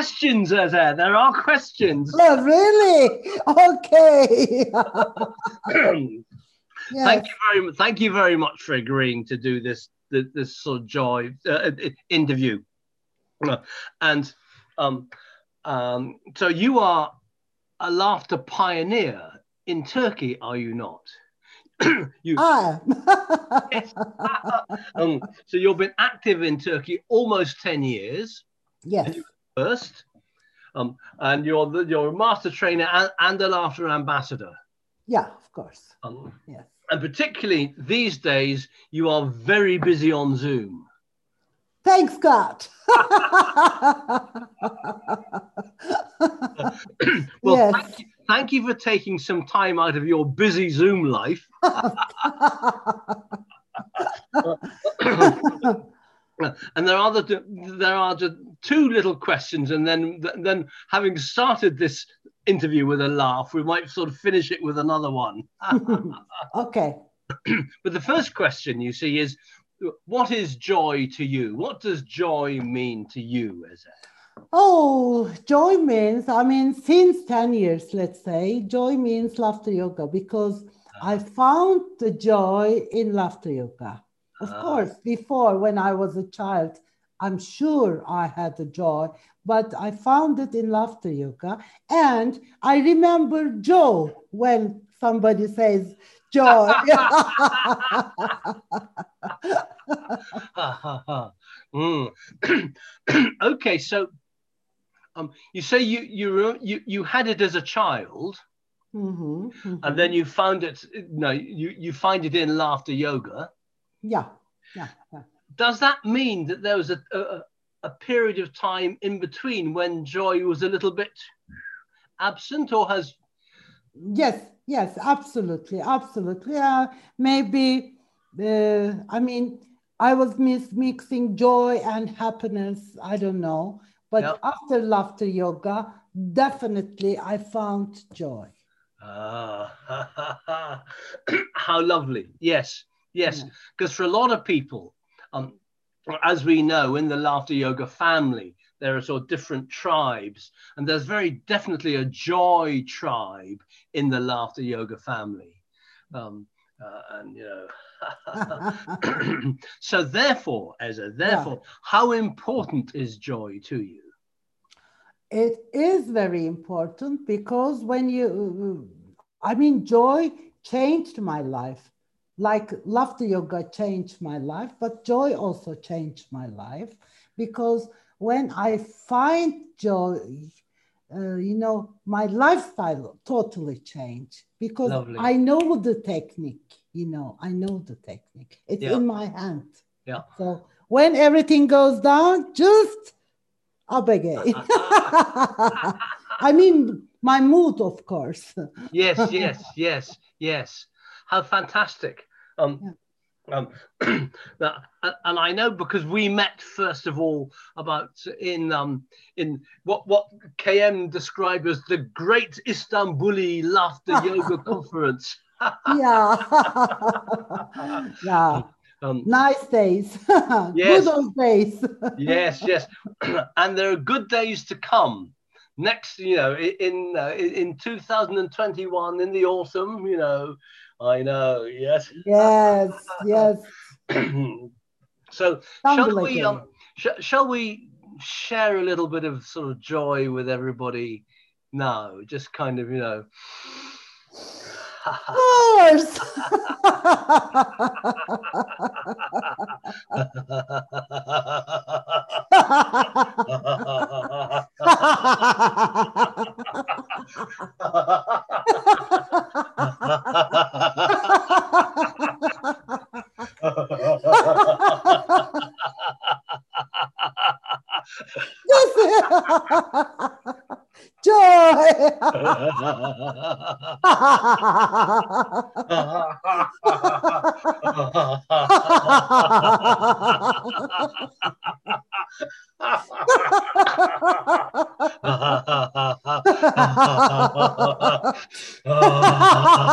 there are questions, there. There are questions. Oh, really? Okay. yes. Thank you very much. Thank you very much for agreeing to do this this, this sort of joy uh, interview. And um, um, so you are a laughter pioneer in Turkey, are you not? you, I yes. um, so you've been active in Turkey almost 10 years. Yes. First. Um, and you're the, you're a master trainer and, and a laughter ambassador. Yeah, of course. Um, yes. And particularly these days, you are very busy on Zoom. Thanks, God. well, yes. thank, you, thank you for taking some time out of your busy Zoom life. and there are the, there are two little questions, and then then having started this interview with a laugh, we might sort of finish it with another one. okay. but the first question you see is, what is joy to you? What does joy mean to you, Eser? Oh, joy means, I mean, since 10 years, let's say, joy means laughter yoga because I ah. found the joy in laughter yoga. Of uh, course, before when I was a child, I'm sure I had the joy, but I found it in laughter yoga. And I remember Joe when somebody says joy. mm. okay, so um, you say you you you you had it as a child, mm-hmm, mm-hmm. and then you found it. No, you you find it in laughter yoga. Yeah. yeah, yeah. Does that mean that there was a, a, a period of time in between when joy was a little bit absent, or has? Yes, yes, absolutely, absolutely. Uh, maybe, uh, I mean, I was mis- mixing joy and happiness. I don't know, but yep. after laughter yoga, definitely I found joy. Ah, how lovely! Yes, Yes, because yeah. for a lot of people, um, as we know in the laughter yoga family, there are sort of different tribes, and there's very definitely a joy tribe in the laughter yoga family. Um, uh, and you know, so therefore, Eser, therefore, yeah. how important is joy to you? It is very important because when you, I mean, joy changed my life like laughter yoga changed my life, but joy also changed my life because when I find joy, uh, you know, my lifestyle totally changed because Lovely. I know the technique, you know, I know the technique. It's yeah. in my hand. Yeah. So when everything goes down, just up again. I mean, my mood, of course. yes, yes, yes, yes. How fantastic. Um, yeah. um, and I know because we met first of all about in um, in what what KM described as the Great Istanbuli Laughter Yoga Conference. yeah, yeah. Um, nice days. yes. Good old days. yes, yes. and there are good days to come. Next, you know, in uh, in 2021 in the autumn, you know, I know. Yes. Yes. Yes. so shall we? Um, sh- shall we share a little bit of sort of joy with everybody now? Just kind of, you know. Of course. Joy.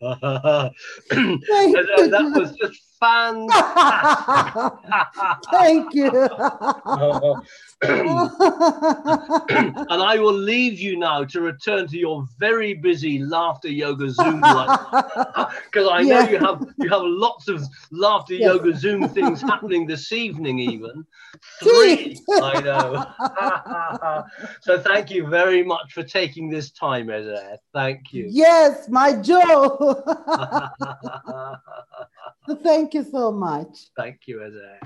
Uh, that was just fantastic. Thank you. and I will leave you now to return to your very busy laughter yoga Zoom because I know Yeah. you have you have lots of laughter Yes. yoga Zoom things happening this evening even. Three, I know. so thank you very much for taking this time, Eser. Thank you. yes, my Joe. Thank you so much. thank you, Eser.